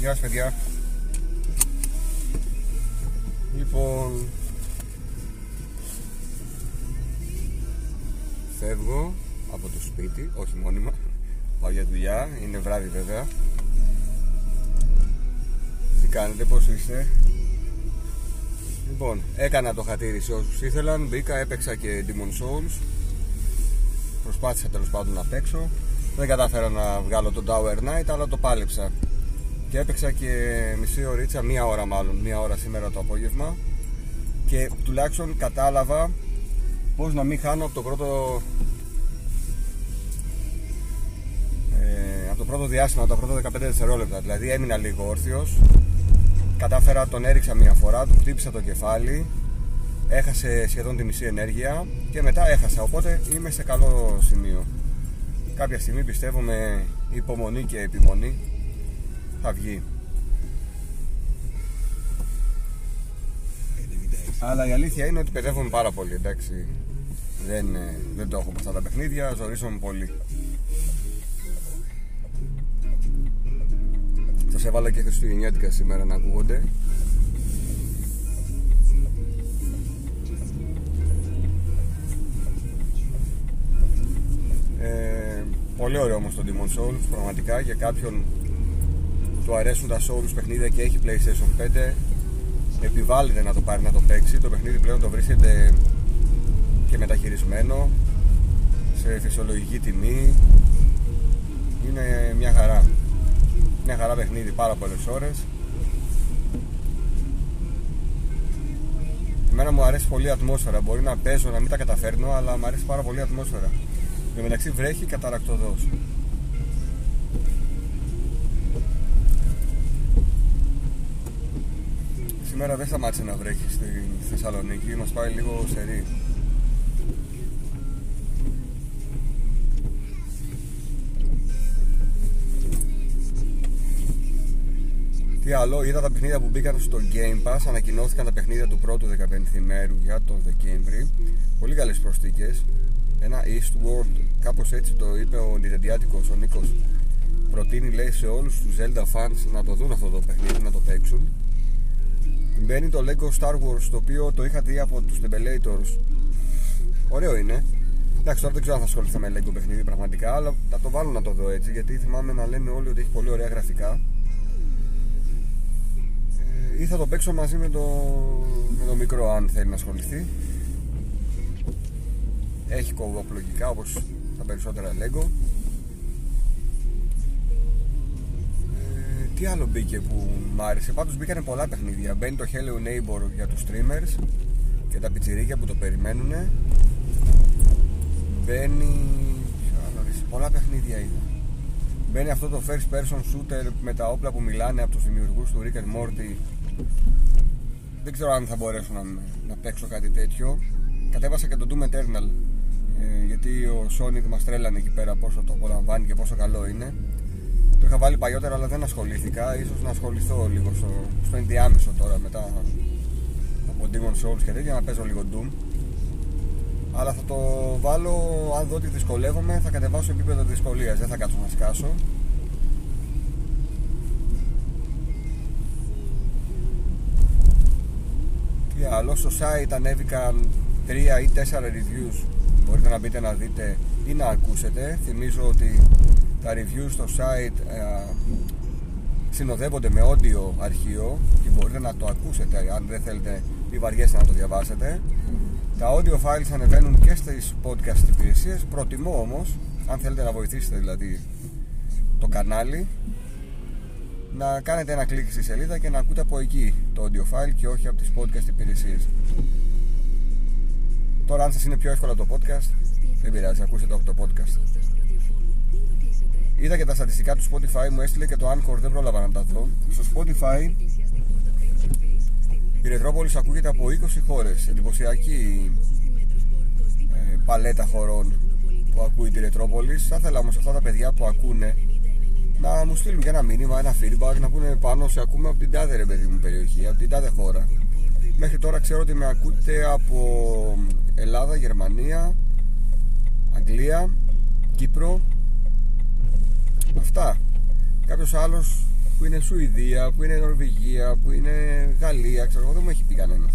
Γεια σας παιδιά. Λοιπόν Φεύγω από το σπίτι, όχι μόνιμα. Πάω για δουλειά, είναι βράδυ βέβαια. Τι κάνετε, πώς είστε; Λοιπόν, έκανα το χατήρι σε όσους ήθελαν Μπήκα, έπαιξα και Demon Souls. Προσπάθησα τέλος πάντων να παίξω. Δεν κατάφερα να βγάλω το Tower Knight αλλά το πάλεψα και έπαιξα και μισή ωρίτσα, μία ώρα μάλλον, μία ώρα σήμερα το απόγευμα. Και τουλάχιστον κατάλαβα πως να μην χάνω από το πρώτο ε, από το πρώτο διάστημα, από τα πρώτα 15 δευτερόλεπτα. Δηλαδή έμεινα λίγο όρθιος. Κατάφερα, τον έριξα μία φορά, του χτύπησα το κεφάλι. Έχασε σχεδόν τη μισή ενέργεια και μετά έχασα. Οπότε είμαι σε καλό σημείο. Κάποια στιγμή πιστεύω με υπομονή και επιμονή θα βγει. Αλλά η αλήθεια είναι ότι παιδεύομαι πάρα πολύ, εντάξει. Δεν, ε, δεν το έχω με αυτά τα παιχνίδια, ζορίζομαι πολύ. Σας έβαλα και Χριστουγεννιάτικα σήμερα να ακούγονται. Ε, πολύ ωραίο όμως το Demon Souls, πραγματικά για κάποιον του αρέσουν τα Souls παιχνίδια και έχει PlayStation 5 επιβάλλεται να το πάρει να το παίξει το παιχνίδι πλέον το βρίσκεται και μεταχειρισμένο σε φυσιολογική τιμή είναι μια χαρά μια χαρά παιχνίδι πάρα πολλές ώρες Εμένα μου αρέσει πολύ η ατμόσφαιρα. Μπορεί να παίζω, να μην τα καταφέρνω, αλλά μου αρέσει πάρα πολύ η ατμόσφαιρα. Και μεταξύ βρέχει καταρακτοδός. Σήμερα δεν σταμάτησε να βρέχει στη Θεσσαλονίκη, μας πάει λίγο σερί. Τι άλλο, είδα τα παιχνίδια που μπήκαν στο Game Pass, ανακοινώθηκαν τα παιχνίδια του πρώτου 15 ημέρου για τον Δεκέμβρη. Πολύ καλές προσθήκες. Ένα Eastworld, κάπως έτσι το είπε ο Νιτεντιάτικος, ο Νίκος. Προτείνει λέει σε όλους τους Zelda fans να το δουν αυτό το παιχνίδι, να το παίξουν Μπαίνει το Lego Star Wars το οποίο το είχα δει από τους Tempelators Ωραίο είναι. Εντάξει τώρα δεν ξέρω αν θα ασχοληθώ με Lego παιχνίδι πραγματικά Αλλά θα το βάλω να το δω έτσι Γιατί θυμάμαι να λένε όλοι ότι έχει πολύ ωραία γραφικά. Ε, Ή θα το παίξω μαζί με το, με το μικρό αν θέλει να ασχοληθεί. Έχει κοβοπλογικά όπως τα περισσότερα Lego τι άλλο μπήκε που μ' άρεσε. Πάντως μπήκαν πολλά παιχνίδια. Μπαίνει το Hello Neighbor για τους streamers και τα πιτσιρίκια που το περιμένουν. Μπαίνει. Πολλά παιχνίδια είδα. Μπαίνει αυτό το first person shooter με τα όπλα που μιλάνε από τους δημιουργούς του Rick and Morty. Δεν ξέρω αν θα μπορέσω να, να παίξω κάτι τέτοιο. Κατέβασα και το Doom Eternal ε, γιατί ο Sonic μας τρέλανε εκεί πέρα πόσο το απολαμβάνει και πόσο καλό είναι. Το είχα βάλει παλιότερα αλλά δεν ασχολήθηκα. Ίσως να ασχοληθώ λίγο στο, στο ενδιάμεσο τώρα μετά από Demon Souls και τέτοια να παίζω λίγο Doom. Αλλά θα το βάλω, αν δω ότι δυσκολεύομαι, θα κατεβάσω επίπεδο δυσκολίας, δεν θα κάτσω να σκάσω. Τι άλλο, στο site ανέβηκαν 3 ή 4 reviews, μπορείτε να μπείτε να δείτε ή να ακούσετε. Θυμίζω ότι τα reviews στο site ε, συνοδεύονται με audio αρχείο και μπορείτε να το ακούσετε αν δεν θέλετε ή βαριέστε να το διαβάσετε. Τα audio files ανεβαίνουν και στις podcast υπηρεσίες. Προτιμώ όμως αν θέλετε να βοηθήσετε δηλαδή το κανάλι να κάνετε ένα κλικ στη σελίδα και να ακούτε από εκεί το audio file και όχι από τις podcast υπηρεσίες. Τώρα αν σας είναι πιο εύκολο το podcast δεν πειράζει, ακούστε το από το podcast Είδα και τα στατιστικά του Spotify, μου έστειλε και το Anchor, δεν πρόλαβα να τα δω. Στο Spotify η Ρετρόπολης ακούγεται από 20 χώρες. Εντυπωσιακή ε, παλέτα χωρών που ακούει τη Ρετρόπολης. Θα ήθελα όμως αυτά τα παιδιά που ακούνε να μου στείλουν και ένα μήνυμα, ένα feedback, να πούνε πάνω σε ακούμε από την τάδε ρε παιδί μου περιοχή, από την τάδε χώρα. Μέχρι τώρα ξέρω ότι με ακούτε από Ελλάδα, Γερμανία, Αγγλία, Κύπρο, Αυτά. Κάποιος άλλος που είναι Σουηδία, που είναι Νορβηγία, που είναι Γαλλία, ξέρω εγώ, δεν μου έχει πει κανένας.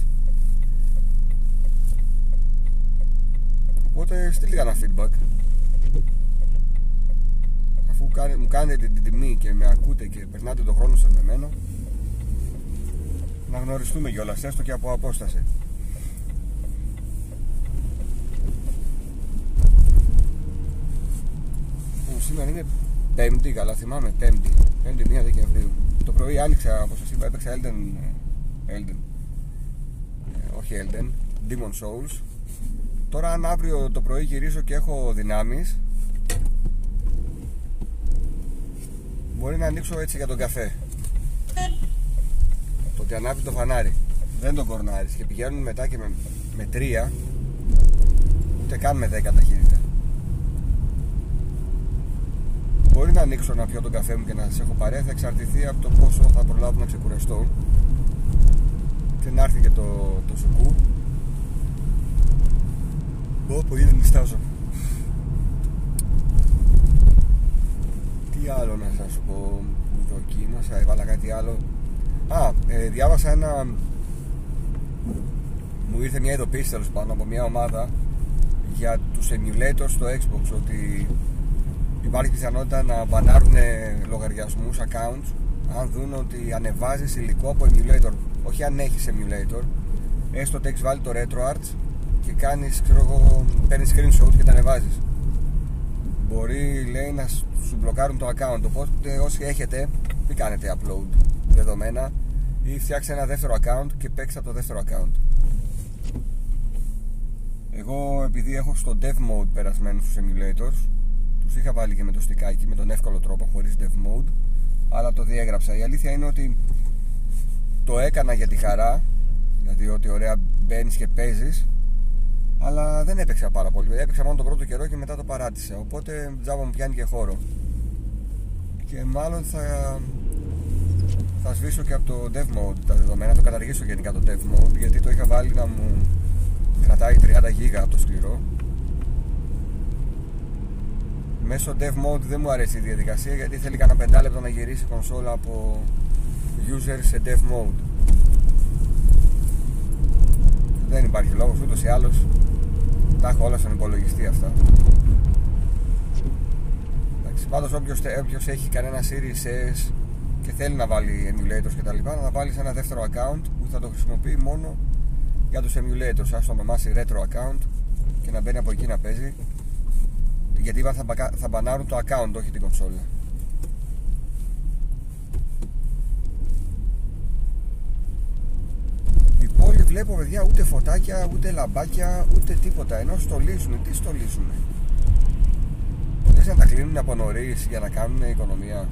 Οπότε στείλτε ένα feedback. Αφού μου κάνετε την τιμή και με ακούτε και περνάτε τον χρόνο σας με μένα, να γνωριστούμε κιόλας, έστω και από απόσταση. σήμερα είναι Πέμπτη, καλά θυμάμαι, Πέμπτη, Πέμπτη 1 Δεκεμβρίου. Το πρωί άνοιξα, όπως σας είπα, έπαιξα Elden, Elden, ε, όχι Elden, Demon Souls. Τώρα αν αύριο το πρωί γυρίσω και έχω δυνάμεις, μπορεί να ανοίξω έτσι για τον καφέ. Το ότι ανάβει το φανάρι, δεν τον κορνάρεις και πηγαίνουν μετά και με, με τρία, ούτε καν με δέκα ταχύτητα. Μπορεί να ανοίξω να πιω τον καφέ μου και να σα έχω παρέα, θα εξαρτηθεί από το πόσο θα προλάβω να ξεκουραστώ και να έρθει και το, το σουκού. Πω, ήδη νιστάζω. Τι άλλο να σας πω που δοκίμασα, έβαλα κάτι άλλο. Α, ε, διάβασα ένα... Μου ήρθε μια ειδοποίηση τέλος πάντων από μια ομάδα για τους emulators στο Xbox ότι υπάρχει πιθανότητα να μπανάρουν λογαριασμούς, accounts, αν δουν ότι ανεβάζεις υλικό από emulator. Όχι αν έχεις emulator, έστω ότι έχει βάλει το RetroArts και κάνεις, ξέρω εγώ, παίρνεις screenshot και τα ανεβάζεις. Μπορεί, λέει, να σου μπλοκάρουν το account. Οπότε όσοι έχετε, μην κάνετε upload δεδομένα ή φτιάξτε ένα δεύτερο account και παίξτε από το δεύτερο account. Εγώ επειδή έχω στο dev mode περασμένο στους emulators τους είχα βάλει και με το στικάκι με τον εύκολο τρόπο χωρίς dev mode αλλά το διέγραψα. Η αλήθεια είναι ότι το έκανα για τη χαρά δηλαδή ότι ωραία μπαίνεις και παίζεις αλλά δεν έπαιξα πάρα πολύ. Έπαιξα μόνο τον πρώτο καιρό και μετά το παράτησα οπότε τζάμπα μου πιάνει και χώρο. Και μάλλον θα θα σβήσω και από το dev mode τα δεδομένα το καταργήσω γενικά το dev mode γιατί το είχα βάλει να μου κρατάει 30 GB από το σκληρό Μέσω dev mode δεν μου αρέσει η διαδικασία γιατί θέλει κανένα πεντάλεπτο να γυρίσει η κονσόλα από user σε dev mode. Δεν υπάρχει λόγος ούτως ή άλλως τα έχω όλα στον υπολογιστή αυτά. Εντάξει, πάντως όποιος, όποιος έχει κανένα Series S και θέλει να βάλει emulators και τα λοιπά να βάλει σε ένα δεύτερο account που θα το χρησιμοποιεί μόνο για τους emulators ας το ονομάσει retro account και να μπαίνει από εκεί να παίζει γιατί είπα θα, θα μπανάρουν το account όχι την κονσόλα. Η πόλη βλέπω παιδιά ούτε φωτάκια ούτε λαμπάκια ούτε τίποτα. Ενώ στολίζουν τι στολίζουν λες να τα κλείνουν από νωρίς για να κάνουν οικονομία.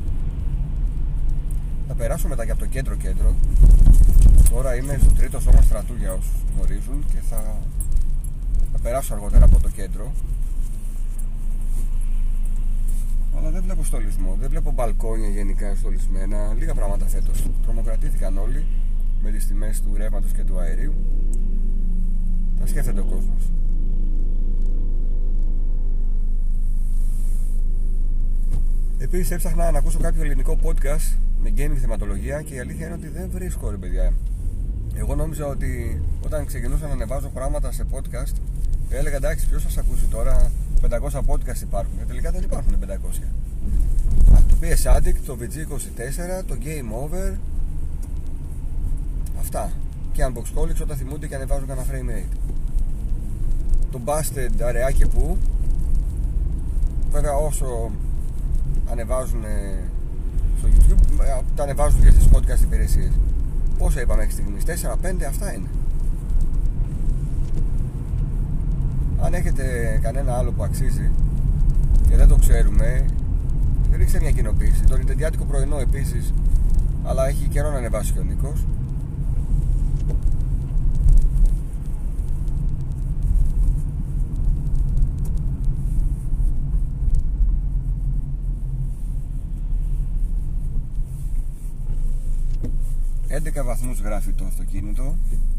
Θα περάσω μετά και από το κέντρο κέντρο. Τώρα είμαι στο τρίτο σώμα στρατού για όσους γνωρίζουν και θα, θα περάσω αργότερα από το κέντρο αλλά δεν βλέπω στολισμό, δεν βλέπω μπαλκόνια γενικά στολισμένα. Λίγα πράγματα φέτος. Τρομοκρατήθηκαν όλοι με τις τιμές του ρεύματος και του αερίου. Τα σκέφτεται ο κόσμος. Επίσης έψαχνα να ακούσω κάποιο ελληνικό podcast με gaming θεματολογία και η αλήθεια είναι ότι δεν βρίσκω ρε παιδιά. Εγώ νόμιζα ότι όταν ξεκινούσα να ανεβάζω πράγματα σε podcast έλεγα εντάξει ποιος θα ακούσει τώρα; 500 podcast υπάρχουν. Ε, τελικά δεν υπάρχουν 500. το PS Addict, το VG24, το Game Over. Αυτά. Και Unbox όταν θυμούνται και ανεβάζουν κανένα frame rate. Το Busted αραιά και που. Βέβαια όσο ανεβάζουν στο YouTube, ε, τα ανεβάζουν και στις podcast υπηρεσίες. Πόσα είπαμε μέχρι στιγμής, 4-5 αυτά είναι. Αν έχετε κανένα άλλο που αξίζει και δεν το ξέρουμε ρίξτε μια κοινοποίηση. Το Νιντεντιάτικο πρωινό επίσης αλλά έχει καιρό να ανεβάσει και ο Νίκος. «11 βαθμούς γράφει το αυτοκίνητο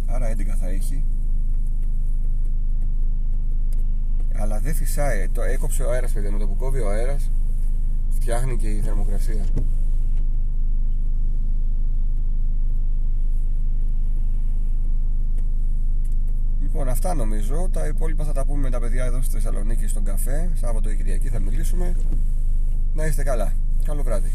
άρα 11 θα έχει Αλλά δεν φυσάει. Ε, το έκοψε ο αέρας, παιδιά. Με το που κόβει ο αέρας, φτιάχνει και η θερμοκρασία. Λοιπόν, αυτά νομίζω. Τα υπόλοιπα θα τα πούμε με τα παιδιά εδώ στη Θεσσαλονίκη στον καφέ. Σάββατο ή Κυριακή θα μιλήσουμε. Να είστε καλά. Καλό βράδυ.